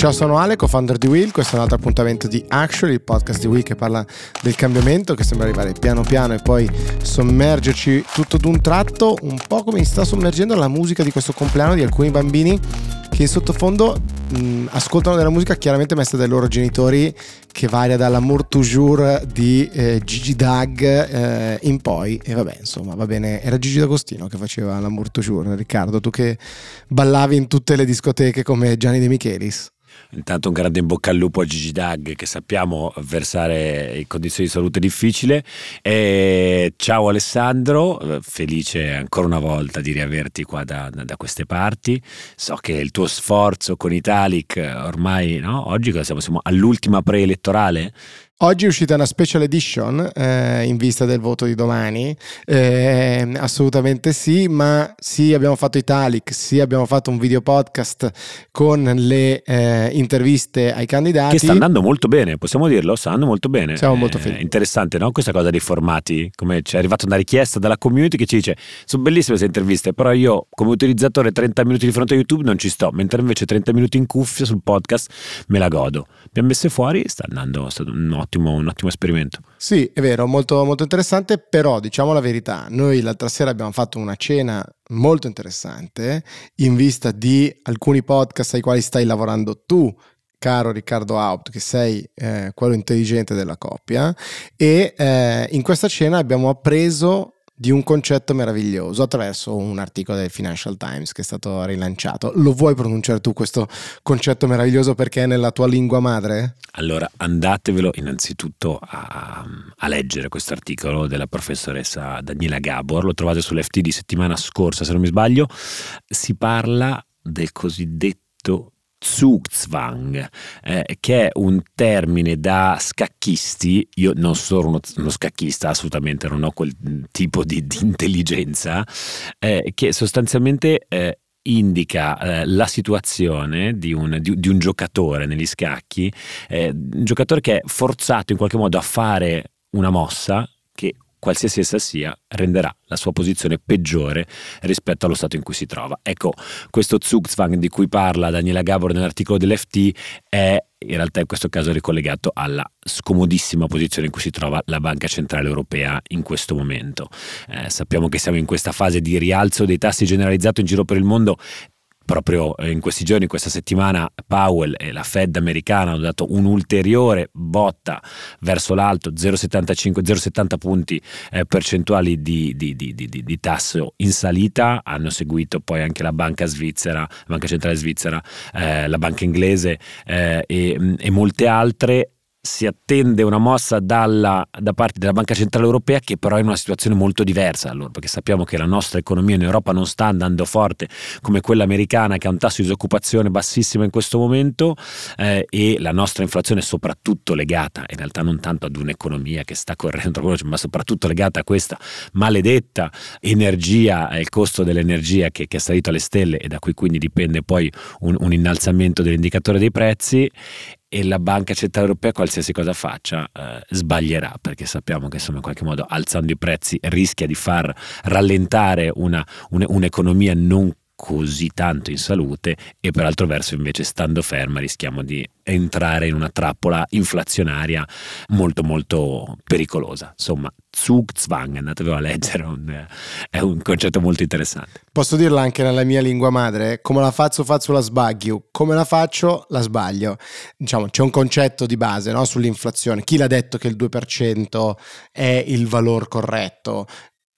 Ciao, sono Ale, co-founder di Will. Questo è un altro appuntamento di Actually, il podcast di Will che parla del cambiamento, che sembra arrivare piano piano e poi sommergerci tutto d'un tratto, un po' come sta sommergendo la musica di questo compleanno di alcuni bambini che in sottofondo mh, ascoltano della musica chiaramente messa dai loro genitori che varia dall'amour toujours di eh, Gigi Dag eh, in poi. E vabbè insomma va bene. Era Gigi D'Agostino che faceva l'amour toujours. Riccardo tu che ballavi in tutte le discoteche come Gianni De Michelis Intanto un grande in bocca al lupo a Gigi Dag che sappiamo versare in condizioni di salute difficile. E ciao Alessandro, felice ancora una volta di riaverti qua da, da queste parti. So che il tuo sforzo con Italic ormai, no? oggi siamo? siamo all'ultima preelettorale Oggi è uscita una special edition eh, in vista del voto di domani, eh, assolutamente sì, ma sì abbiamo fatto Italic, sì abbiamo fatto un video podcast con le eh, interviste ai candidati. Che sta andando molto bene, possiamo dirlo, sta andando molto bene. Siamo molto eh, felici. Interessante no? questa cosa dei formati, come ci è arrivata una richiesta dalla community che ci dice sono bellissime queste interviste, però io come utilizzatore 30 minuti di fronte a YouTube non ci sto, mentre invece 30 minuti in cuffia sul podcast me la godo. Abbiamo messe fuori, sta andando, sta un ottimo ottimo, un ottimo esperimento. Sì, è vero, molto, molto interessante, però diciamo la verità, noi l'altra sera abbiamo fatto una cena molto interessante in vista di alcuni podcast ai quali stai lavorando tu, caro Riccardo Haupt, che sei eh, quello intelligente della coppia, e eh, in questa cena abbiamo appreso di un concetto meraviglioso attraverso un articolo del Financial Times che è stato rilanciato. Lo vuoi pronunciare tu questo concetto meraviglioso perché è nella tua lingua madre? Allora andatevelo innanzitutto a, a leggere questo articolo della professoressa Daniela Gabor, lo trovate sull'FT di settimana scorsa se non mi sbaglio, si parla del cosiddetto Zugzwang, eh, che è un termine da scacchisti. Io non sono uno, uno scacchista, assolutamente non ho quel tipo di, di intelligenza, eh, che sostanzialmente eh, indica eh, la situazione di un, di, di un, giocatore negli scacchi, eh, un giocatore che è forzato in qualche modo a fare una mossa che qualsiasi essa sia, renderà la sua posizione peggiore rispetto allo stato in cui si trova. Ecco, questo Zugzwang di cui parla Daniela Gabor nell'articolo dell'FT è in realtà in questo caso ricollegato alla scomodissima posizione in cui si trova la Banca Centrale Europea in questo momento. Eh, sappiamo che siamo in questa fase di rialzo dei tassi generalizzato in giro per il mondo proprio eh, in questi giorni, questa settimana, Powell e la Fed americana hanno dato un'ulteriore botta verso l'alto, 0,75-0,70 punti eh, percentuali di, di, di, di, tasso in salita. Hanno seguito poi anche la banca svizzera, la banca centrale svizzera, eh, la banca inglese eh, e, e molte altre si attende una mossa dalla, da parte della Banca Centrale Europea che però è in una situazione molto diversa allora, perché sappiamo che la nostra economia in Europa non sta andando forte come quella americana che ha un tasso di disoccupazione bassissimo in questo momento eh, e la nostra inflazione è soprattutto legata, in realtà non tanto ad un'economia che sta correndo veloce, ma soprattutto legata a questa maledetta energia, il costo dell'energia che, che, è salito alle stelle e da cui quindi dipende poi un, un innalzamento dell'indicatore dei prezzi e la Banca Centrale Europea qualsiasi cosa faccia eh, sbaglierà perché sappiamo che insomma in qualche modo alzando i prezzi rischia di far rallentare una, un, un'economia non così tanto in salute e per altro verso invece stando ferma rischiamo di entrare in una trappola inflazionaria molto molto pericolosa. Insomma, Zugzwang, andatevelo a leggere, è un concetto molto interessante. Posso dirla anche nella mia lingua madre? Come la faccio, faccio la sbaglio. Come la faccio, la sbaglio. Diciamo, c'è un concetto di base no, sull'inflazione. Chi l'ha detto che il 2% è il valore corretto?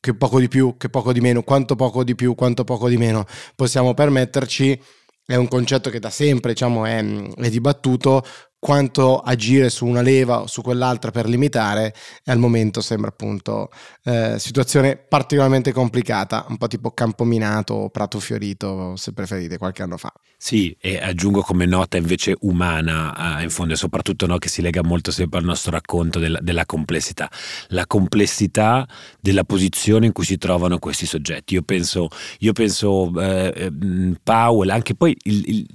Che poco di più, che poco di meno, quanto poco di più, quanto poco di meno possiamo permetterci, è un concetto che da sempre diciamo, è, è dibattuto, quanto agire su una leva o su quell'altra per limitare e al momento sembra appunto eh, situazione particolarmente complicata, un po' tipo campo minato o prato fiorito se preferite qualche anno fa. Sì, e aggiungo come nota invece umana eh, in fondo e soprattutto no, che si lega molto sempre al nostro racconto della, della, complessità, la complessità della posizione in cui si trovano questi soggetti. Io penso, io penso eh, mm, Powell, anche poi il, il,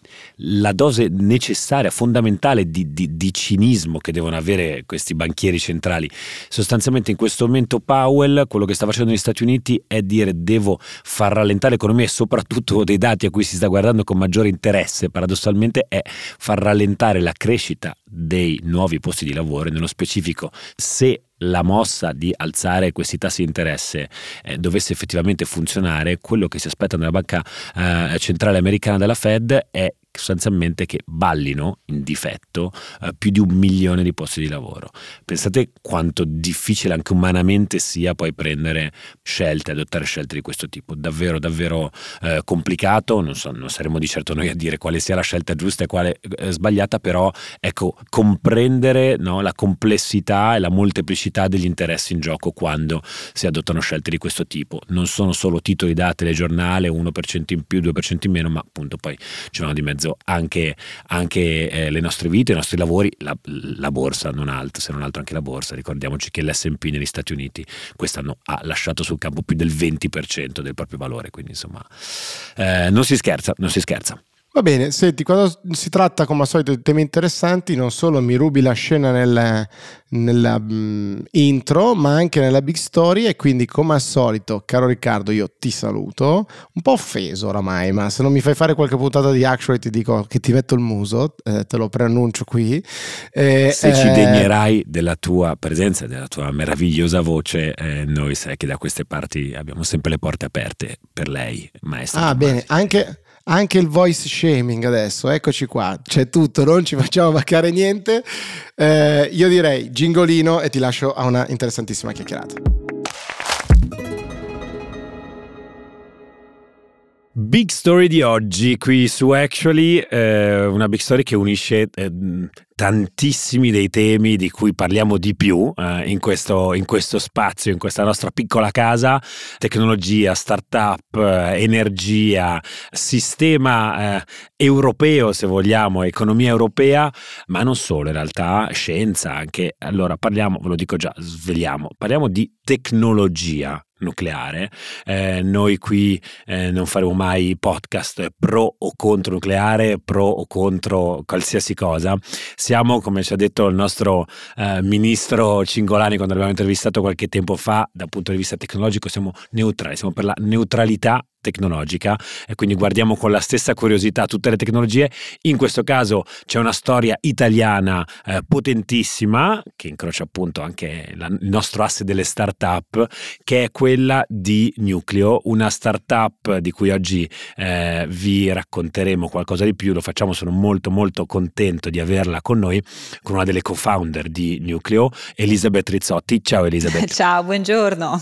la dose necessaria, fondamentale di, di, di, cinismo che devono avere questi banchieri centrali. Sostanzialmente in questo momento Powell quello che sta facendo negli Stati Uniti è dire devo far rallentare l'economia e soprattutto dei dati a cui si sta guardando con maggiore interesse, paradossalmente, è far rallentare la crescita dei nuovi posti di lavoro, nello specifico se la mossa di alzare questi tassi di interesse eh, dovesse effettivamente funzionare, quello che si aspetta nella banca eh, centrale americana della Fed è sostanzialmente che ballino in difetto eh, più di un milione di posti di lavoro. Pensate quanto difficile anche umanamente sia poi prendere scelte, adottare scelte di questo tipo. Davvero, davvero eh, complicato. Non, so, non saremo di certo noi a dire quale sia la scelta giusta e quale eh, sbagliata, però ecco, comprendere no, la complessità e la molteplicità degli interessi in gioco quando si adottano scelte di questo tipo. Non sono solo titoli da telegiornale, 1% in più, 2% in meno, ma appunto poi ci vanno di mezzo mezzo anche, anche eh, le nostre vite, i nostri lavori, la, la, borsa non altro, se non altro anche la borsa. Ricordiamoci che l'SP negli Stati Uniti quest'anno ha lasciato sul campo più del 20% del proprio valore, quindi insomma eh, non si scherza, non si scherza. Va bene, senti, quando si tratta come al solito di temi interessanti, non solo mi rubi la scena nel, nella um, intro, ma anche nella big story e quindi come al solito, caro Riccardo, io ti saluto, un po' offeso oramai, ma se non mi fai fare qualche puntata di Actually ti dico che ti metto il muso, eh, te lo preannuncio qui. Eh, se ci eh, degnerai della tua presenza della tua meravigliosa voce, eh, noi sai che da queste parti abbiamo sempre le porte aperte per lei, maestra. Ah, bene, anche anche il voice shaming adesso, eccoci qua, c'è tutto, non ci facciamo mancare niente. Eh, io direi gingolino e ti lascio a una interessantissima chiacchierata. Big story di oggi qui su Actually, eh, una big story che unisce eh, tantissimi dei temi di cui parliamo di più eh, in, questo, in, questo, spazio, in questa nostra piccola casa, tecnologia, startup, eh, energia, sistema eh, europeo se vogliamo, economia europea, ma non solo in realtà, scienza anche. Allora parliamo, ve lo dico già, svegliamo, parliamo di tecnologia nucleare. Eh, noi qui eh, non faremo mai podcast pro o contro nucleare, pro o contro qualsiasi cosa siamo, come ci ha detto il nostro eh, ministro Cingolani quando l'abbiamo intervistato qualche tempo fa, dal punto di vista tecnologico siamo neutrali, siamo per la neutralità tecnologica e quindi guardiamo con la stessa curiosità tutte le tecnologie. In questo caso c'è una storia italiana eh, potentissima che incrocia appunto anche la, il nostro asse delle start-up che è quella di Nucleo, una start-up di cui oggi eh, vi racconteremo qualcosa di più, lo facciamo, sono molto molto contento di averla con noi, con una delle co-founder di Nucleo, Elisabeth Rizzotti. Ciao Elisabeth. Ciao, buongiorno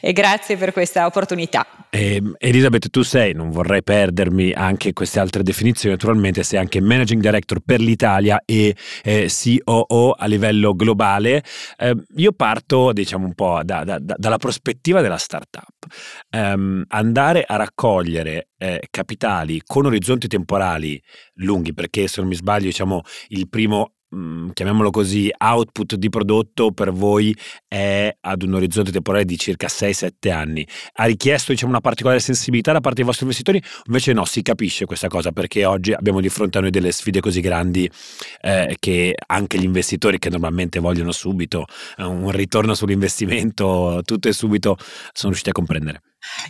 e grazie per questa opportunità. Eh, Elisabeth, tu sei, non vorrei perdermi anche queste altre definizioni, naturalmente sei anche Managing Director per l'Italia e eh, COO a livello globale. Eh, io parto, diciamo, un po' da, da, da, dalla prospettiva della startup. Um, andare a raccogliere eh, capitali con orizzonti temporali lunghi, perché se non mi sbaglio, diciamo, il primo chiamiamolo così, output di prodotto per voi è ad un orizzonte temporale di circa 6-7 anni. Ha richiesto diciamo, una particolare sensibilità da parte dei vostri investitori? Invece no, si capisce questa cosa perché oggi abbiamo di fronte a noi delle sfide così grandi eh, che anche gli investitori che normalmente vogliono subito eh, un ritorno sull'investimento, tutto e subito, sono riusciti a comprendere.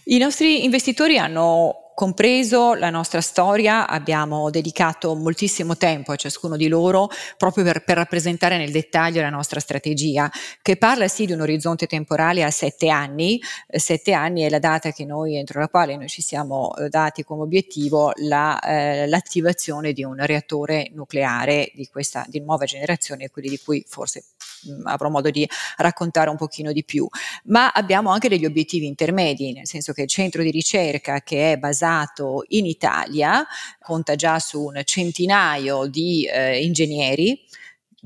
I nostri investitori hanno compreso la nostra storia, abbiamo dedicato moltissimo tempo a ciascuno di loro proprio per, per, rappresentare nel dettaglio la nostra strategia, che parla sì di un orizzonte temporale a sette anni, eh, sette anni è la data noi, entro la quale noi ci siamo eh, dati come obiettivo la, eh, l'attivazione di un reattore nucleare di questa di nuova generazione, quelli di cui forse avrò modo di raccontare un pochino di più, ma abbiamo anche degli obiettivi intermedi, nel senso che il centro di ricerca che è basato in Italia, conta già su un centinaio di eh, ingegneri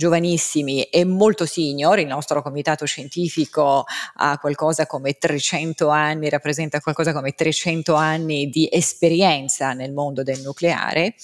giovanissimi e molto senior, il nostro comitato scientifico ha qualcosa come 300 anni, rappresenta qualcosa come 300 anni di esperienza nel mondo del nucleare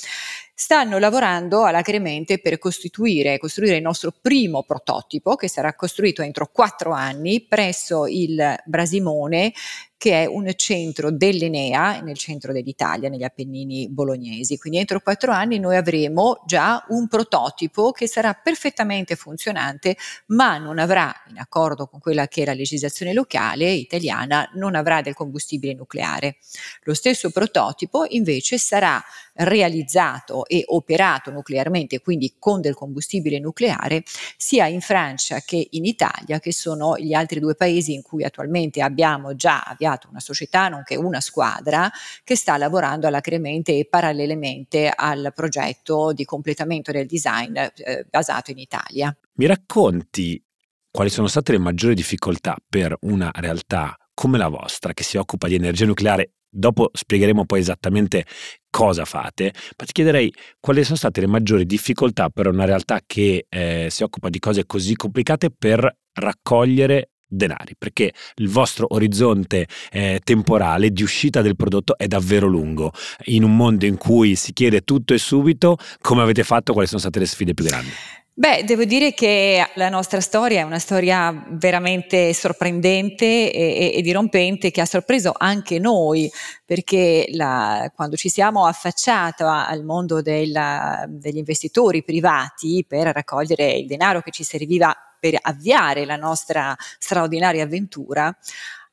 stanno lavorando alacremente per costituire, costruire il nostro primo prototipo che sarà costruito entro quattro anni presso il Brasimone che è un centro dell'Enea nel centro dell'Italia, negli Appennini bolognesi. Quindi entro quattro anni noi avremo già un prototipo che sarà perfettamente funzionante, ma non avrà, in accordo con quella che è la legislazione locale italiana, non avrà del combustibile nucleare. Lo stesso prototipo invece sarà realizzato e operato nuclearmente, quindi con del combustibile nucleare, sia in Francia che in Italia, che sono gli altri due paesi in cui attualmente abbiamo già avviato una società, nonché una squadra, che sta lavorando alacremente e parallelamente al progetto di completamento del design eh, basato in Italia. Mi racconti quali sono state le maggiori difficoltà per una realtà come la vostra, che si occupa di energia nucleare Dopo spiegheremo poi esattamente cosa fate, ma ti chiederei quali sono state le maggiori difficoltà per una realtà che eh, si occupa di cose così complicate per raccogliere denari, perché il vostro orizzonte eh, temporale di uscita del prodotto è davvero lungo. In un mondo in cui si chiede tutto e subito, come avete fatto? Quali sono state le sfide più grandi? Beh, devo dire che la nostra storia è una storia veramente sorprendente e, e dirompente che ha sorpreso anche noi, perché la, quando ci siamo affacciati al mondo della, degli investitori privati per raccogliere il denaro che ci serviva per avviare la nostra straordinaria avventura,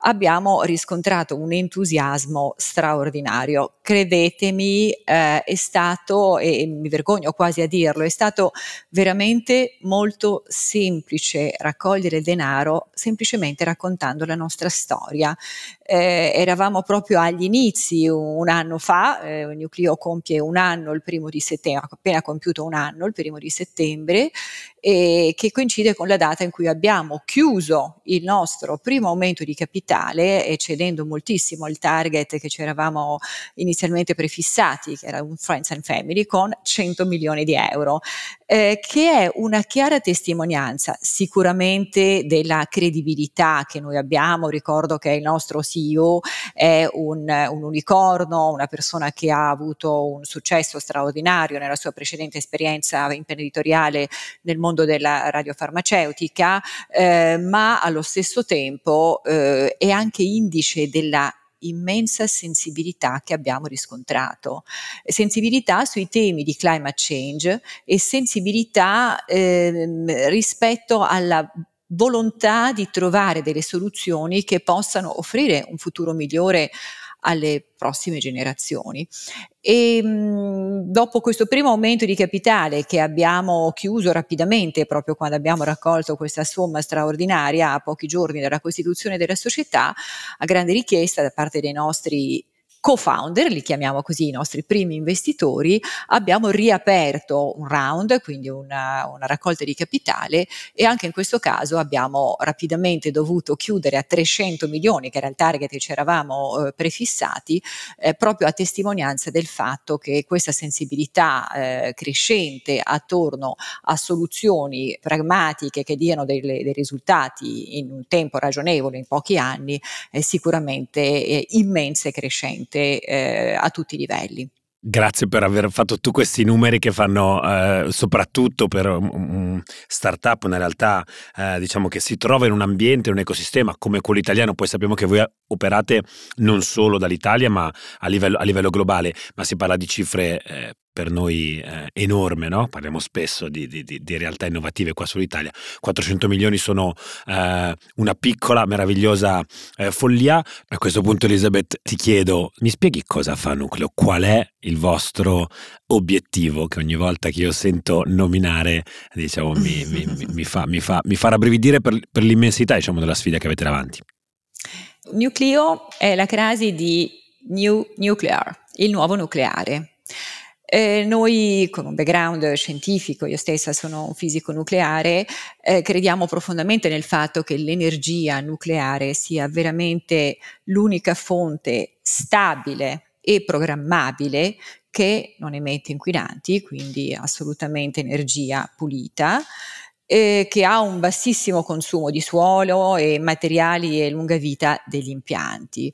abbiamo riscontrato un entusiasmo straordinario. Credetemi, eh, è stato, e mi vergogno quasi a dirlo, è stato veramente molto semplice raccogliere denaro semplicemente raccontando la nostra storia. Eh, eravamo proprio agli inizi un anno fa, eh, il Nucleo compie un anno il primo di settembre, appena compiuto un anno il primo di settembre, e che coincide con la data in cui abbiamo chiuso il nostro primo aumento di capitale, eccedendo moltissimo il target che ci eravamo inizialmente prefissati, che era un Friends and Family, con 100 milioni di euro, eh, che è una chiara testimonianza sicuramente della credibilità che noi abbiamo. Ricordo che il nostro CEO è un, un unicorno, una persona che ha avuto un successo straordinario nella sua precedente esperienza imprenditoriale nel mondo della radiofarmaceutica, eh, ma allo stesso tempo eh, è anche indice della immensa sensibilità che abbiamo riscontrato, sensibilità sui temi di climate change e sensibilità eh, rispetto alla volontà di trovare delle soluzioni che possano offrire un futuro migliore alle prossime generazioni. E mh, dopo questo primo aumento di capitale che abbiamo chiuso rapidamente, proprio quando abbiamo raccolto questa somma straordinaria a pochi giorni dalla costituzione della società, a grande richiesta da parte dei nostri co-founder, li chiamiamo così i nostri primi investitori, abbiamo riaperto un round, quindi una, una, raccolta di capitale e anche in questo caso abbiamo rapidamente dovuto chiudere a 300 milioni, che era il target che ci eravamo eh, prefissati, eh, proprio a testimonianza del fatto che questa sensibilità eh, crescente attorno a soluzioni pragmatiche che diano delle, dei risultati in un tempo ragionevole, in pochi anni, è sicuramente eh, immensa e crescente veramente eh, a tutti i livelli. Grazie per aver fatto tu questi numeri che fanno eh, soprattutto per un startup, una realtà eh, diciamo che si trova in un ambiente, in un ecosistema come quello italiano, poi sappiamo che voi operate non solo dall'Italia ma a livello, a livello globale, ma si parla di cifre eh, per noi eh, enorme, no? parliamo spesso di, di, di, realtà innovative qua sull'Italia. 400 milioni sono eh, una piccola, meravigliosa eh, follia. A questo punto Elisabeth ti chiedo, mi spieghi cosa fa Nucleo? Qual è il vostro obiettivo che ogni volta che io sento nominare diciamo, mi, mi, mi, fa, mi, fa, mi fa rabbrividire per, per l'immensità diciamo, della sfida che avete davanti? Nucleo è la crasi di New Nuclear, il nuovo nucleare. Eh, noi con un background scientifico, io stessa sono un fisico nucleare, eh, crediamo profondamente nel fatto che l'energia nucleare sia veramente l'unica fonte stabile e programmabile che non emette inquinanti, quindi assolutamente energia pulita, eh, che ha un bassissimo consumo di suolo e materiali e lunga vita degli impianti.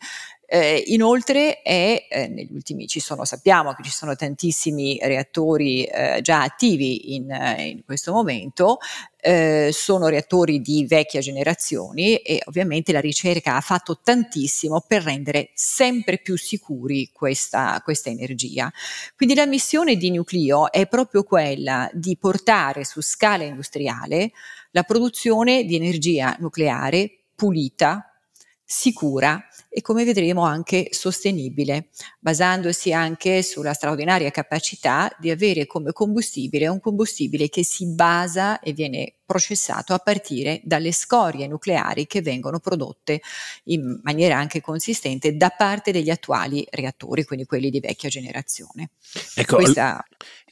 Eh, inoltre è, eh, negli ultimi ci sono, sappiamo che ci sono tantissimi reattori eh, già attivi in, eh, in questo momento, eh, sono reattori di vecchia generazione e ovviamente la ricerca ha fatto tantissimo per rendere sempre più sicuri questa, questa energia. Quindi la missione di Nucleo è proprio quella di portare su scala industriale la produzione di energia nucleare pulita, sicura e come vedremo anche sostenibile, basandosi anche sulla straordinaria capacità di avere come combustibile un combustibile che si basa e viene processato a partire dalle scorie nucleari che vengono prodotte in maniera anche consistente da parte degli attuali reattori, quindi quelli di vecchia generazione. Ecco, Questa...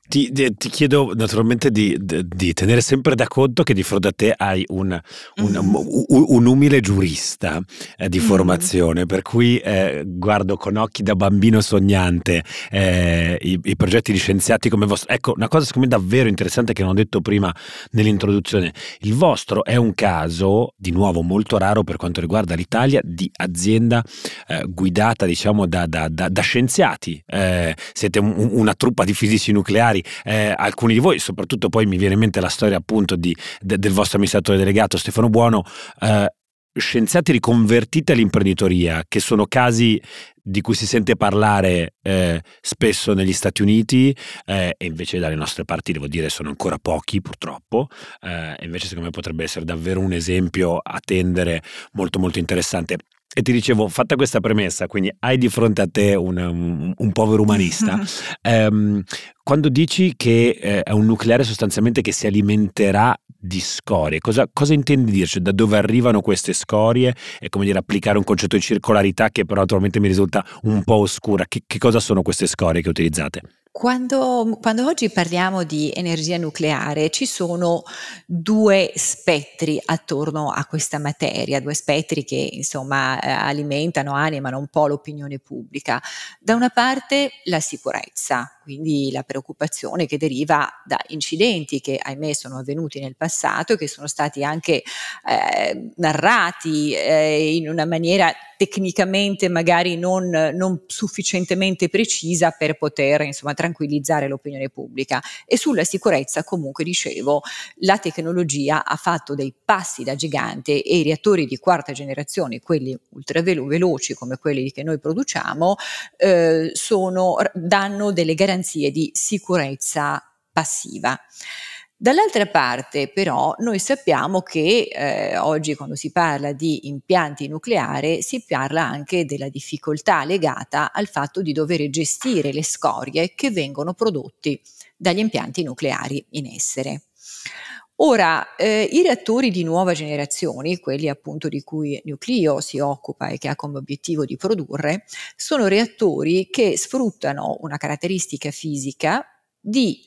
Ti, ti, chiedo naturalmente di, di, tenere sempre da conto che di fronte a te hai un, un, mm-hmm. un, un umile giurista eh, di mm-hmm. formazione, per cui eh, guardo con occhi da bambino sognante eh, i, i, progetti di scienziati come vostro. Ecco, una cosa secondo me davvero interessante che non ho detto prima nell'introduzione, il vostro è un caso, di nuovo molto raro per quanto riguarda l'Italia, di azienda eh, guidata diciamo da, da, da, da scienziati. Eh, siete una truppa di fisici nucleari magari eh, alcuni di voi, soprattutto poi mi viene in mente la storia appunto di, de, del vostro amministratore delegato Stefano Buono, eh, scienziati riconvertiti all'imprenditoria, che sono casi di cui si sente parlare eh, spesso negli Stati Uniti eh, e invece dalle nostre parti devo dire sono ancora pochi purtroppo eh, invece secondo me potrebbe essere davvero un esempio a tendere molto molto interessante e ti dicevo, fatta questa premessa, quindi hai di fronte a te un, un, un povero umanista, ehm, quando dici che eh, è un nucleare sostanzialmente che si alimenterà di scorie, cosa, cosa intendi dirci? Da dove arrivano queste scorie? E come dire, applicare un concetto di circolarità che però naturalmente mi risulta un po' oscura. Che, che cosa sono queste scorie che utilizzate? Quando, quando, oggi parliamo di energia nucleare ci sono due spettri attorno a questa materia, due spettri che insomma eh, alimentano, animano un po' l'opinione pubblica. Da una parte la sicurezza, quindi la preoccupazione che deriva da incidenti che ahimè sono avvenuti nel passato e che sono stati anche eh, narrati eh, in una maniera tecnicamente magari non, non, sufficientemente precisa per poter insomma tranquillizzare l'opinione pubblica. E sulla sicurezza comunque dicevo la tecnologia ha fatto dei passi da gigante e i reattori di quarta generazione quelli ultra veloci come quelli che noi produciamo eh, sono, danno delle garanzie di sicurezza passiva. Dall'altra parte però noi sappiamo che eh, oggi quando si parla di impianti nucleari si parla anche della difficoltà legata al fatto di dover gestire le scorie che vengono prodotte dagli impianti nucleari in essere. Ora, eh, i reattori di nuova generazione, quelli appunto di cui Nucleo si occupa e che ha come obiettivo di produrre, sono reattori che sfruttano una caratteristica fisica di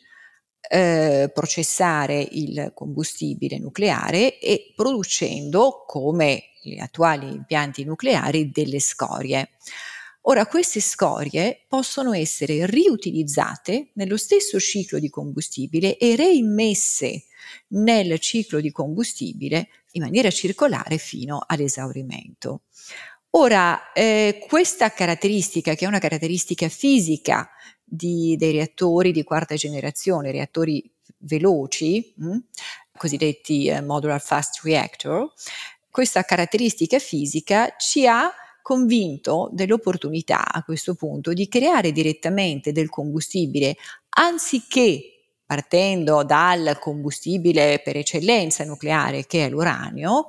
eh, processare il combustibile nucleare e producendo, come gli attuali impianti nucleari, delle scorie. Ora, queste scorie possono essere riutilizzate nello stesso ciclo di combustibile e reimmesse nel ciclo di combustibile in maniera circolare fino all'esaurimento. Ora, eh, questa caratteristica, che è una caratteristica fisica di, dei reattori di quarta generazione, reattori veloci, mh, mm, cosiddetti eh, modular fast reactor, questa caratteristica fisica ci ha convinto dell'opportunità a questo punto di creare direttamente del combustibile anziché partendo dal combustibile per eccellenza nucleare che è l'uranio,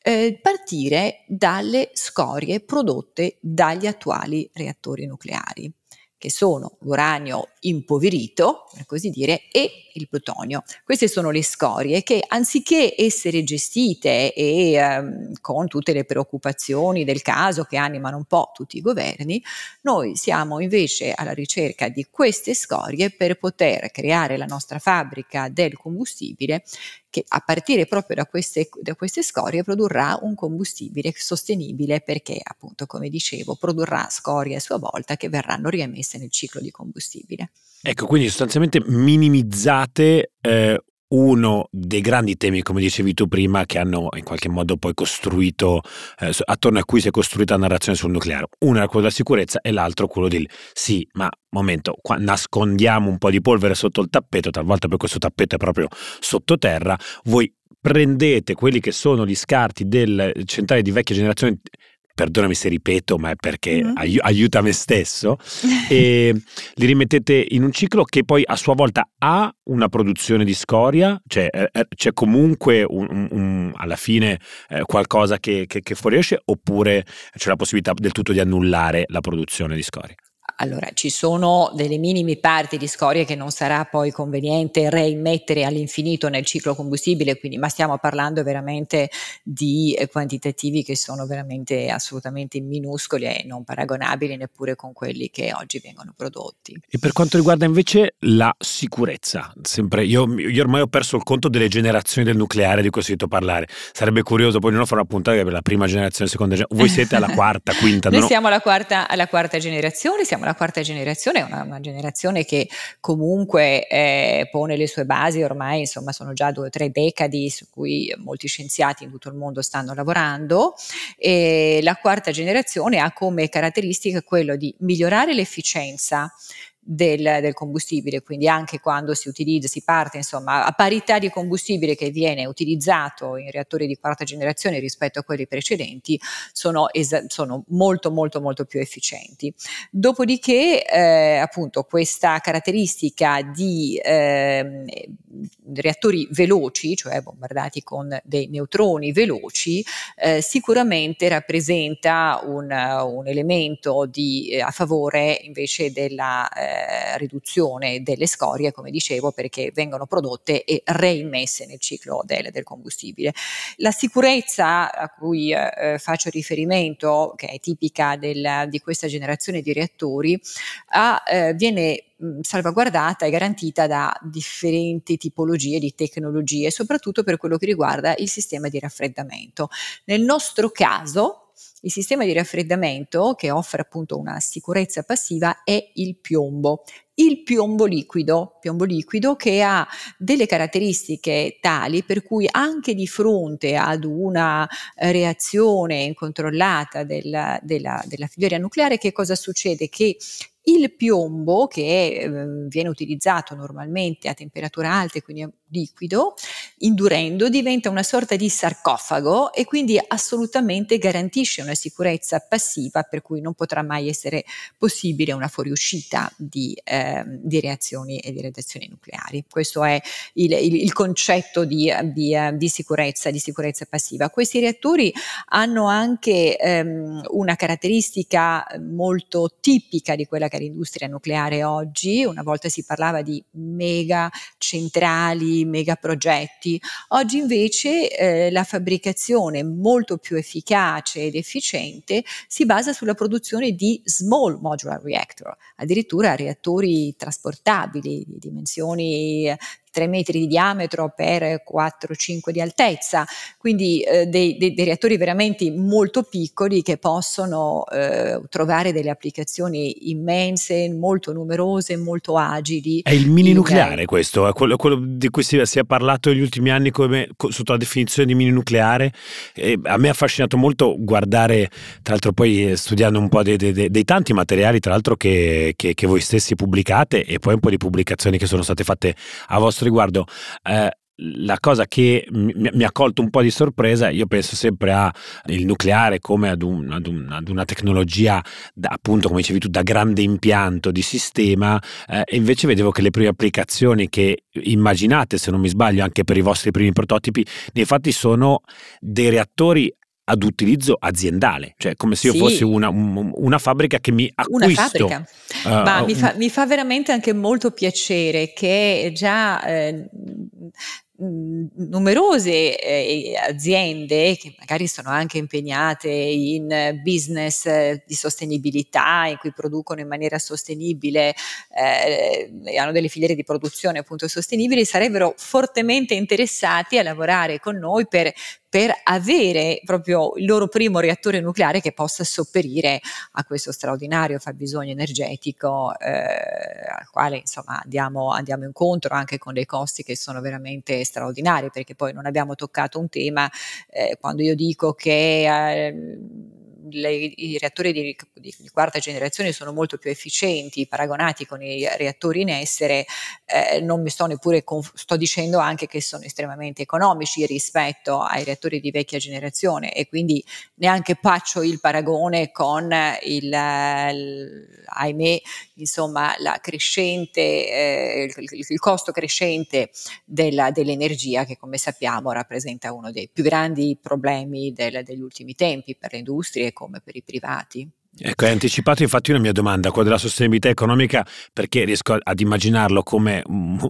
eh, partire dalle scorie prodotte dagli attuali reattori nucleari che sono l'uranio impoverito, per così dire, e il plutonio. Queste sono le scorie che anziché essere gestite e ehm, con tutte le preoccupazioni del caso che animano un po' tutti i governi, noi siamo invece alla ricerca di queste scorie per poter creare la nostra fabbrica del combustibile che a partire proprio da queste, da queste scorie produrrà un combustibile sostenibile perché appunto come dicevo produrrà scorie a sua volta che verranno riemesse nel ciclo di combustibile. Ecco, quindi sostanzialmente minimizzate eh, uno dei grandi temi, come dicevi tu prima, che hanno in qualche modo poi costruito, eh, attorno a cui si è costruita la narrazione sul nucleare. Uno era quello della sicurezza e l'altro quello del sì, ma momento, qua nascondiamo un po' di polvere sotto il tappeto, talvolta poi questo tappeto è proprio sottoterra, voi prendete quelli che sono gli scarti delle centrali di vecchia generazione perdonami se ripeto, ma è perché mm-hmm. ai- aiuta me stesso, e li rimettete in un ciclo che poi a sua volta ha una produzione di scoria, cioè eh, eh c'è comunque un, un, un, alla fine eh, qualcosa che, che, che fuoriesce oppure c'è la possibilità del tutto di annullare la produzione di scoria? Allora, ci sono delle minime parti di scorie che non sarà poi conveniente reimmettere all'infinito nel ciclo combustibile, quindi, ma stiamo parlando veramente di eh, quantitativi che sono veramente assolutamente minuscoli e non paragonabili neppure con quelli che oggi vengono prodotti. E per quanto riguarda invece la sicurezza, sempre io, io ormai ho perso il conto delle generazioni del nucleare di cui ho sentito parlare. Sarebbe curioso poi non fare una puntata per la prima generazione, seconda generazione. Voi siete alla quarta, quinta? Noi siamo alla quarta, alla quarta generazione, siamo la quarta generazione una, una generazione che comunque eh, pone le sue basi ormai, insomma sono già due o tre decadi su cui molti scienziati in tutto il mondo stanno lavorando e la quarta generazione ha come caratteristica quello di migliorare l'efficienza del, del, combustibile, quindi anche quando si utilizza, si parte insomma a parità di combustibile che viene utilizzato in reattori di quarta generazione rispetto a quelli precedenti, sono, es- sono molto molto molto più efficienti. Dopodiché eh, appunto questa caratteristica di eh, reattori veloci, cioè bombardati con dei neutroni veloci, eh, sicuramente rappresenta un, un elemento di, eh, a favore invece della eh, riduzione delle scorie, come dicevo, perché vengono prodotte e reimmesse nel ciclo del, del combustibile. La sicurezza a cui eh, faccio riferimento, che è tipica del, di questa generazione di reattori, ha, eh, viene salvaguardata e garantita da differenti tipologie di tecnologie, soprattutto per quello che riguarda il sistema di raffreddamento. Nel nostro caso, il sistema di raffreddamento che offre appunto una sicurezza passiva è il piombo. Il piombo liquido, piombo liquido che ha delle caratteristiche tali per cui anche di fronte ad una reazione incontrollata della, della, della filiera nucleare, che cosa succede? Che il piombo, che eh, viene utilizzato normalmente a temperatura alte, quindi liquido, indurendo, diventa una sorta di sarcofago e quindi assolutamente garantisce una sicurezza passiva per cui non potrà mai essere possibile una fuoriuscita di, eh, di reazioni e di radiazioni nucleari. Questo è il, il, il concetto di, di, di, sicurezza, di sicurezza passiva. Questi reattori hanno anche ehm, una caratteristica molto tipica di quella che è l'industria nucleare oggi. Una volta si parlava di mega centrali megaprogetti. Oggi invece eh, la fabbricazione molto più efficace ed efficiente si basa sulla produzione di small modular reactor, addirittura reattori trasportabili di dimensioni 3 metri di diametro per 4-5 di altezza, quindi eh, dei, dei, dei, reattori veramente molto piccoli che possono eh, trovare delle applicazioni immense, molto numerose, molto agili. È il mini nucleare questo, è quello, quello, di cui si, si, è parlato negli ultimi anni come, sotto la definizione di mini nucleare. E a me ha affascinato molto guardare, tra l'altro poi studiando un po' dei, dei, dei tanti materiali, tra l'altro che, che, che voi stessi pubblicate e poi un po' di pubblicazioni che sono state fatte a vostro riguardo, eh, la cosa che mi, ha colto un po' di sorpresa, io penso sempre al nucleare come ad, un, ad, un, ad, una tecnologia, da, appunto come dicevi tu, da grande impianto di sistema, eh, e invece vedevo che le prime applicazioni che immaginate, se non mi sbaglio, anche per i vostri primi prototipi, nei fatti sono dei reattori ad utilizzo aziendale, cioè come se io sì. fossi una, una, fabbrica che mi acquisto. Una fabbrica. Uh, Ma mi fa, mi fa, veramente anche molto piacere che già eh, numerose eh, aziende che magari sono anche impegnate in business eh, di sostenibilità in cui producono in maniera sostenibile eh, e hanno delle filiere di produzione appunto sostenibili sarebbero fortemente interessati a lavorare con noi per per avere proprio il loro primo reattore nucleare che possa sopperire a questo straordinario fabbisogno energetico eh, al quale insomma andiamo, andiamo incontro anche con dei costi che sono veramente straordinari perché poi non abbiamo toccato un tema eh, quando io dico che eh, le, i reattori di, di, di, quarta generazione sono molto più efficienti paragonati con i reattori in essere, eh, non mi sto neppure, conf- sto dicendo anche che sono estremamente economici rispetto ai reattori di vecchia generazione e quindi neanche faccio il paragone con il, il ahimè, insomma, la crescente, eh, il, il, costo crescente della, dell'energia che come sappiamo rappresenta uno dei più grandi problemi del, degli ultimi tempi per le industrie come per i privati. Ecco, hai anticipato infatti una mia domanda, quella della sostenibilità economica, perché riesco ad immaginarlo come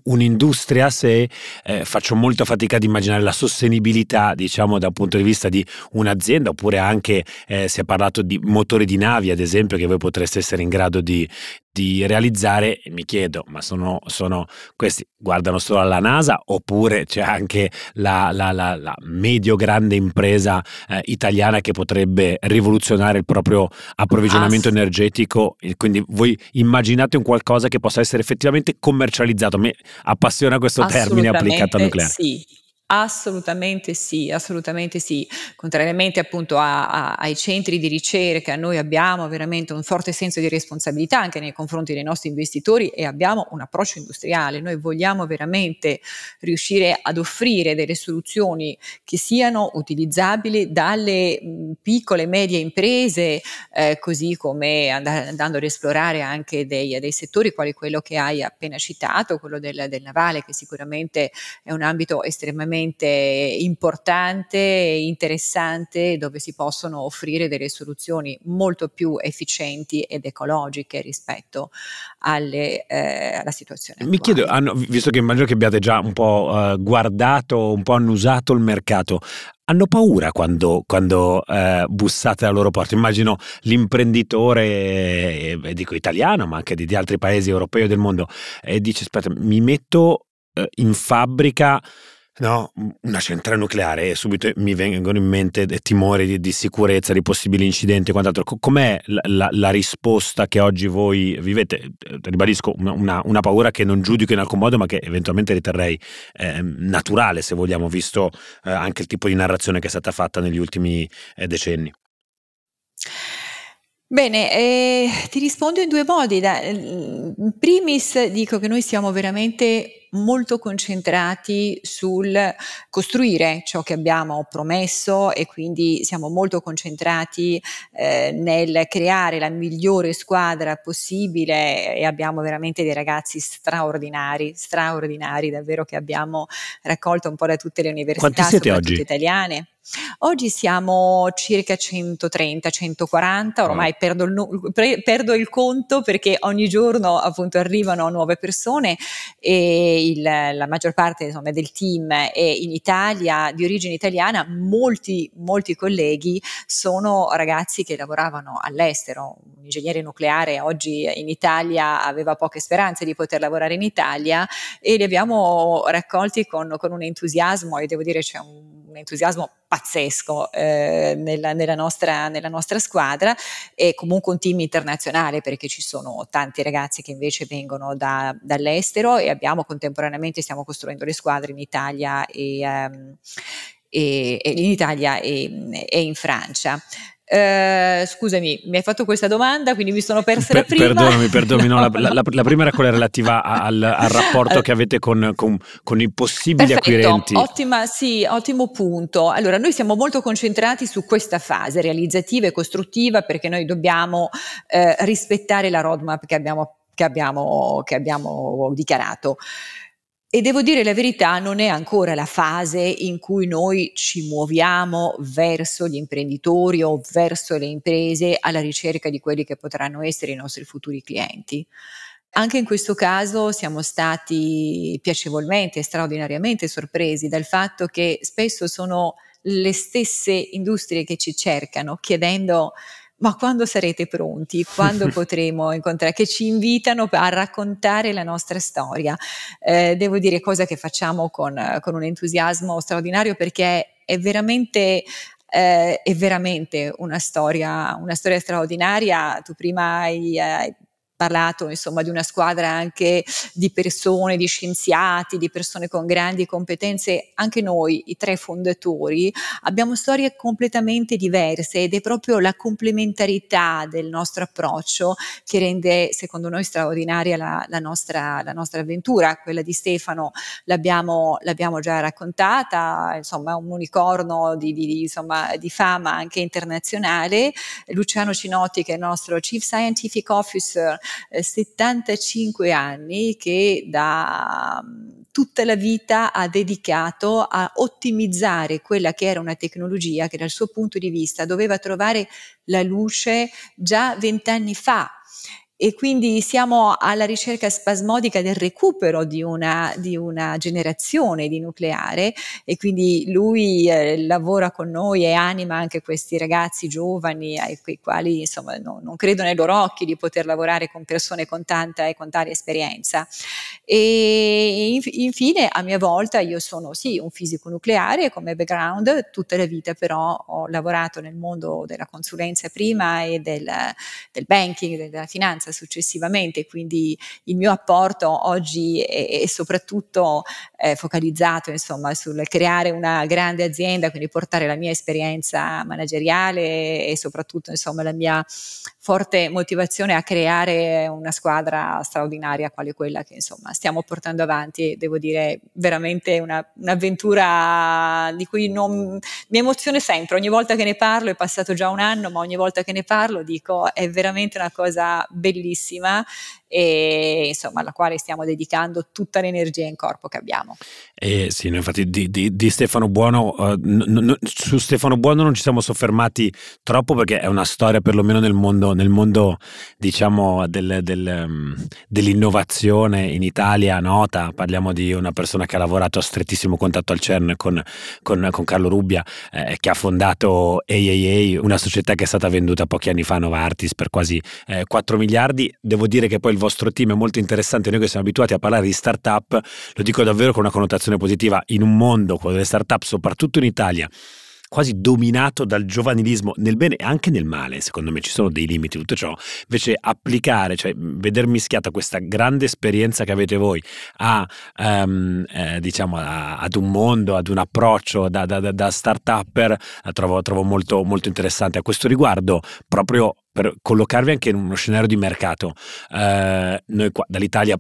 un'industria se eh, faccio molta fatica ad immaginare la sostenibilità, diciamo, dal punto di vista di un'azienda, oppure anche eh, si è parlato di motori di navi, ad esempio, che voi potreste essere in grado di, di realizzare, mi chiedo, ma sono, sono, questi guardano solo alla NASA oppure c'è anche la, la, la, la medio-grande impresa eh, italiana che potrebbe rivoluzionare il proprio approvvigionamento Ass- energetico? Quindi voi immaginate un qualcosa che possa essere effettivamente commercializzato? Mi appassiona questo termine applicato al nucleare. Sì, Assolutamente sì, assolutamente sì. Contrariamente appunto a, a, ai centri di ricerca, noi abbiamo veramente un forte senso di responsabilità anche nei confronti dei nostri investitori e abbiamo un approccio industriale. Noi vogliamo veramente riuscire ad offrire delle soluzioni che siano utilizzabili dalle piccole e medie imprese, eh, così come and- andando ad esplorare anche dei, dei, settori quali quello che hai appena citato, quello del, del navale, che sicuramente è un ambito estremamente estremamente importante interessante dove si possono offrire delle soluzioni molto più efficienti ed ecologiche rispetto alle, eh, alla situazione. Mi chiedo, hanno, visto che immagino che abbiate già un po' uh, guardato, un po' annusato il mercato, hanno paura quando, quando eh, bussate alla loro porta. Immagino l'imprenditore, eh, dico italiano, ma anche di, di, altri paesi europei o del mondo, e dice: Aspetta, mi metto eh, in fabbrica No, una centrale nucleare e subito mi vengono in mente timori di, di sicurezza, di possibili incidenti e quant'altro. Com'è la, la, la, risposta che oggi voi vivete? Ribadisco una, una, paura che non giudico in alcun modo, ma che eventualmente riterrei eh, naturale, se vogliamo, visto eh, anche il tipo di narrazione che è stata fatta negli ultimi eh, decenni. Bene, eh, ti rispondo in due modi. In primis dico che noi siamo veramente molto concentrati sul costruire ciò che abbiamo promesso e quindi siamo molto concentrati eh, nel creare la migliore squadra possibile e abbiamo veramente dei ragazzi straordinari, straordinari davvero che abbiamo raccolto un po' da tutte le università, soprattutto oggi? italiane. Oggi siamo circa 130, 140, ormai perdo il, perdo il, conto perché ogni giorno appunto arrivano nuove persone e il, la maggior parte insomma, del team è in Italia, di origine italiana, molti, molti colleghi sono ragazzi che lavoravano all'estero. Un ingegnere nucleare oggi in Italia aveva poche speranze di poter lavorare in Italia e li abbiamo raccolti con, con un entusiasmo e devo dire c'è un entusiasmo pazzesco eh, nella, nella, nostra, nella, nostra, squadra e comunque un team internazionale perché ci sono tanti ragazzi che invece vengono da, dall'estero e abbiamo contemporaneamente, stiamo costruendo le squadre in Italia e, um, e, e in, Italia e, e in Francia. Uh, scusami, mi hai fatto questa domanda, quindi mi sono persa per, la prima. Perdonami, perdonami, no, la, la, la, prima era quella relativa al, al rapporto che avete con, con, con i possibili Perfetto, acquirenti. Ottima, sì, ottimo punto. Allora, noi siamo molto concentrati su questa fase realizzativa e costruttiva perché noi dobbiamo eh, rispettare la roadmap che abbiamo, che abbiamo, che abbiamo dichiarato. E devo dire la verità, non è ancora la fase in cui noi ci muoviamo verso gli imprenditori o verso le imprese alla ricerca di quelli che potranno essere i nostri futuri clienti. Anche in questo caso siamo stati piacevolmente straordinariamente sorpresi dal fatto che spesso sono le stesse industrie che ci cercano chiedendo ma quando sarete pronti? Quando potremo incontrare? Che ci invitano a raccontare la nostra storia. Eh, devo dire cosa che facciamo con, con un entusiasmo straordinario perché è veramente eh, è veramente una storia, una storia straordinaria. Tu prima hai, hai parlato insomma di una squadra anche di persone, di scienziati, di persone con grandi competenze, anche noi, i tre fondatori, abbiamo storie completamente diverse ed è proprio la complementarità del nostro approccio che rende secondo noi straordinaria la, la, nostra, la nostra, avventura. Quella di Stefano l'abbiamo, l'abbiamo già raccontata, insomma un unicorno di, di, insomma, di fama anche internazionale. Luciano Cinotti che è il nostro Chief Scientific Officer 75 eh, anni che da mm, tutta la vita ha dedicato a ottimizzare quella che era una tecnologia che dal suo punto di vista doveva trovare la luce già vent'anni fa e quindi siamo alla ricerca spasmodica del recupero di una, di una generazione di nucleare e quindi lui eh, lavora con noi e anima anche questi ragazzi giovani ai quali insomma no, non credo nei loro occhi di poter lavorare con persone con tanta e con tale esperienza. E inf- infine a mia volta io sono sì un fisico nucleare come background, tutta la vita però ho lavorato nel mondo della consulenza prima e del, del banking, della finanza successivamente, quindi il mio apporto oggi è, è soprattutto eh, focalizzato insomma, sul creare una grande azienda, quindi portare la mia esperienza manageriale e soprattutto insomma, la mia forte motivazione a creare una squadra straordinaria quale quella che insomma stiamo portando avanti. E devo dire veramente una, un'avventura di cui non, mi emozione sempre, ogni volta che ne parlo, è passato già un anno, ma ogni volta che ne parlo dico è veramente una cosa bellissima e insomma alla quale stiamo dedicando tutta l'energia in corpo che abbiamo. Eh, sì, infatti di, di, di Stefano Buono, uh, n- n- su Stefano Buono non ci siamo soffermati troppo perché è una storia perlomeno nel mondo, nel mondo diciamo del, del, um, dell'innovazione in Italia nota, parliamo di una persona che ha lavorato a strettissimo contatto al CERN con, con, con Carlo Rubbia, eh, che ha fondato AAA, una società che è stata venduta pochi anni fa a Novartis per quasi eh, 4 miliardi, devo dire che poi il vostro team è molto interessante, noi che siamo abituati a parlare di startup, lo dico davvero con una connotazione positiva, in un mondo, quello delle startup, soprattutto in Italia, quasi dominato dal giovanilismo nel bene e anche nel male, secondo me ci sono dei limiti tutto ciò, invece applicare, cioè veder mischiata questa grande esperienza che avete voi a, um, eh, diciamo a, ad un mondo, ad un approccio da, da, da start-upper, la trovo, trovo molto, molto interessante. A questo riguardo, proprio per collocarvi anche in uno scenario di mercato. Eh, noi qua dall'Italia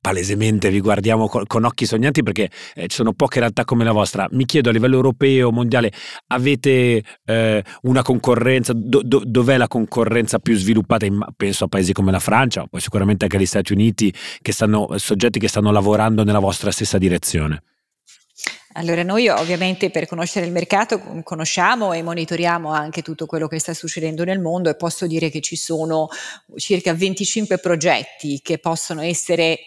palesemente vi guardiamo con, con occhi sognanti perché eh, ci sono poche realtà come la vostra. Mi chiedo a livello europeo, mondiale, avete eh, una concorrenza? Do, do, dov'è la concorrenza più sviluppata? In, penso a paesi come la Francia, poi sicuramente anche agli Stati Uniti, che stanno, soggetti che stanno lavorando nella vostra stessa direzione. Allora noi ovviamente per conoscere il mercato conosciamo e monitoriamo anche tutto quello che sta succedendo nel mondo e posso dire che ci sono circa 25 progetti che possono essere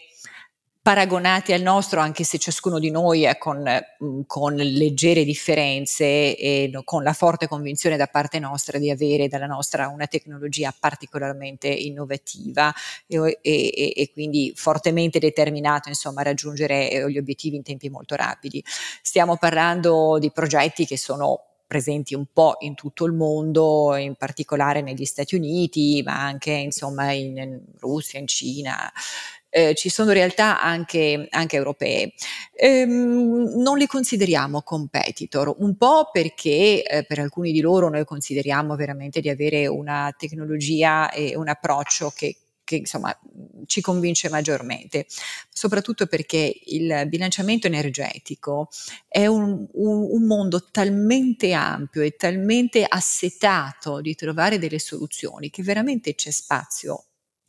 paragonati al nostro, anche se ciascuno di noi è con, mm, con, leggere differenze e con la forte convinzione da parte nostra di avere dalla nostra una tecnologia particolarmente innovativa e, e, e quindi fortemente determinato insomma, a raggiungere eh, gli obiettivi in tempi molto rapidi. Stiamo parlando di progetti che sono presenti un po' in tutto il mondo, in particolare negli Stati Uniti, ma anche insomma in, in Russia, in Cina, eh, ci sono realtà anche, anche europee. Ehm, non li consideriamo competitor, un po' perché eh, per alcuni di loro noi consideriamo veramente di avere una tecnologia e un approccio che che insomma ci convince maggiormente, soprattutto perché il bilanciamento energetico è un, un, un, mondo talmente ampio e talmente assetato di trovare delle soluzioni che veramente c'è spazio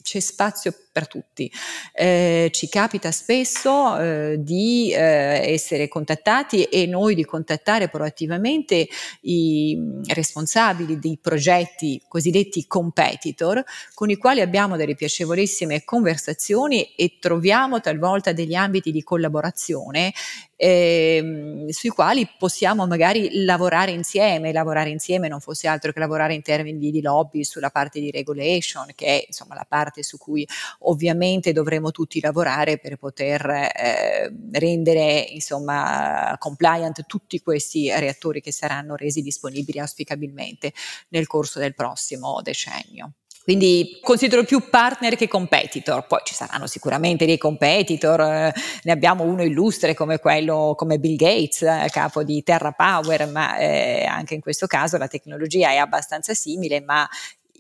c'è spazio per tutti. Eh, ci capita spesso eh, di eh, essere contattati e noi di contattare proattivamente i responsabili dei progetti cosiddetti competitor con i quali abbiamo delle piacevolissime conversazioni e troviamo talvolta degli ambiti di collaborazione ehm, sui quali possiamo magari lavorare insieme, lavorare insieme non fosse altro che lavorare in termini di lobby sulla parte di regulation, che è insomma la parte su cui ovviamente dovremo tutti lavorare per poter eh, rendere insomma compliant tutti questi reattori che saranno resi disponibili auspicabilmente nel corso del prossimo decennio. Quindi considero più partner che competitor, poi ci saranno sicuramente dei competitor, eh, ne abbiamo uno illustre come quello come Bill Gates, eh, capo di Terra Power, ma eh, anche in questo caso la tecnologia è abbastanza simile, ma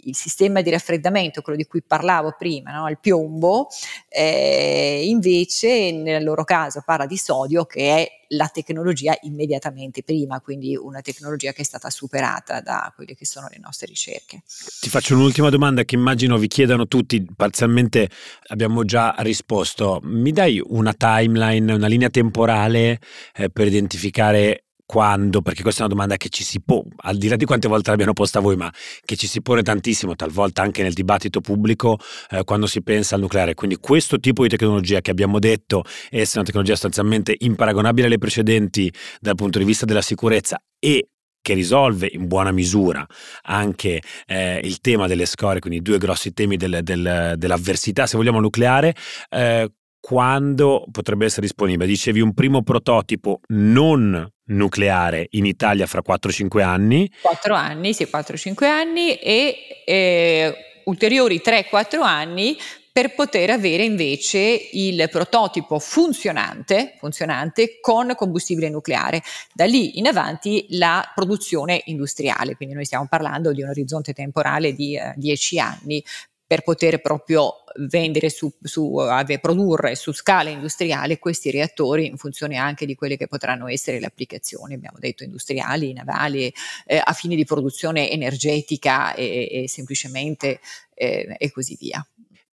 il sistema di raffreddamento, quello di cui parlavo prima, no? il piombo, eh, invece nel loro caso parla di sodio che è la tecnologia immediatamente prima, quindi una tecnologia che è stata superata da quelle che sono le nostre ricerche. Ti faccio un'ultima domanda che immagino vi chiedano tutti, parzialmente abbiamo già risposto. Mi dai una timeline, una linea temporale eh, per identificare quando, perché questa è una domanda che ci si può, al di là di quante volte l'abbiamo posta voi, ma che ci si pone tantissimo, talvolta anche nel dibattito pubblico, eh, quando si pensa al nucleare. Quindi questo tipo di tecnologia che abbiamo detto essere una tecnologia sostanzialmente imparagonabile alle precedenti dal punto di vista della sicurezza e che risolve in buona misura anche eh, il tema delle scorie, quindi i due grossi temi del, del, dell'avversità, se vogliamo, nucleare, eh, quando potrebbe essere disponibile? Dicevi un primo prototipo non nucleare in Italia fra 4-5 anni. 4 anni, sì, 4-5 anni e eh, ulteriori 3-4 anni per poter avere invece il prototipo funzionante, funzionante, con combustibile nucleare. Da lì in avanti la produzione industriale, quindi noi stiamo parlando di un orizzonte temporale di 10 eh, anni per poter proprio vendere su, su produrre su scala industriale questi reattori in funzione anche di quelle che potranno essere le applicazioni, abbiamo detto industriali, navali, eh, a fini di produzione energetica e, e semplicemente eh, e così via.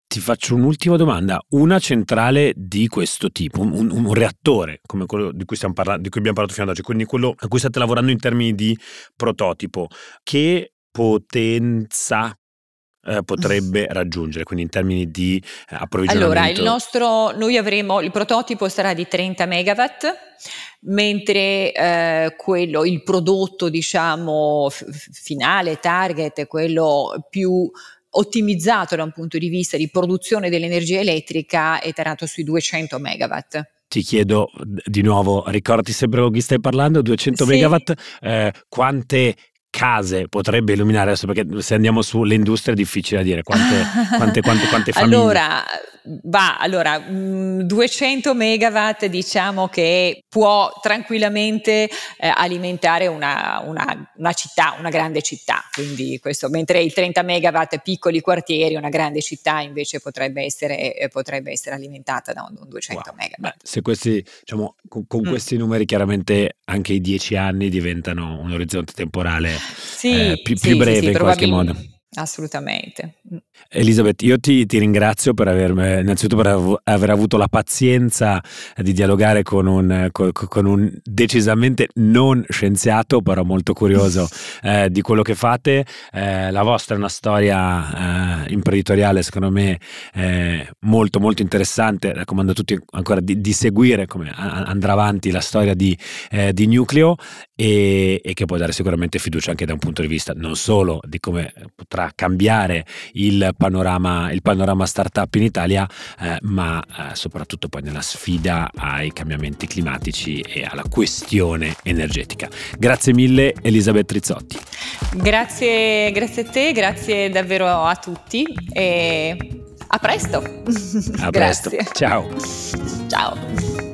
Ti faccio un'ultima domanda. Una centrale di questo tipo, un, un, un reattore come quello di cui, parlando, di cui abbiamo parlato fino ad oggi, quindi quello a cui state lavorando in termini di prototipo, che potenza eh, potrebbe raggiungere, quindi in termini di eh, approvvigionamento? Allora, il nostro, noi avremo, il prototipo sarà di 30 megawatt, mentre eh, quello, il prodotto diciamo f- finale, target, quello più ottimizzato da un punto di vista di produzione dell'energia elettrica è tarato sui 200 megawatt ti chiedo di nuovo, ricordati sempre con chi stai parlando, 200 sì. megawatt, eh, quante case potrebbe illuminare adesso perché se andiamo sulle industrie è difficile da dire quante, quante, quante, quante famiglie allora va allora 200 mm, megawatt diciamo che può tranquillamente eh, alimentare una, una, una, città una grande città quindi questo mentre il 30 megawatt piccoli quartieri una grande città invece potrebbe essere, eh, potrebbe essere alimentata da un, un 200 wow. megawatt Beh, se questi diciamo con, con mm. questi numeri chiaramente anche i 10 anni diventano un orizzonte temporale sì, eh, più, sì, più, breve sì, in qualche modo. Assolutamente. Elisabeth, io ti, ti ringrazio per aver, innanzitutto per aver avuto la pazienza di dialogare con un, con, con un decisamente non scienziato, però molto curioso eh, di quello che fate. Eh, la vostra è una storia eh, imprenditoriale, secondo me, eh, molto molto interessante. Raccomando a tutti ancora di, di seguire come andrà avanti la storia di, eh, di Nucleo e, e che può dare sicuramente fiducia anche da un punto di vista non solo di come potrà cambiare il panorama, il panorama startup in Italia, eh, ma eh, soprattutto poi nella sfida ai cambiamenti climatici e alla questione energetica. Grazie mille Elisabeth Rizzotti. Grazie, grazie a te, grazie davvero a tutti e a presto. A presto. Ciao. Ciao.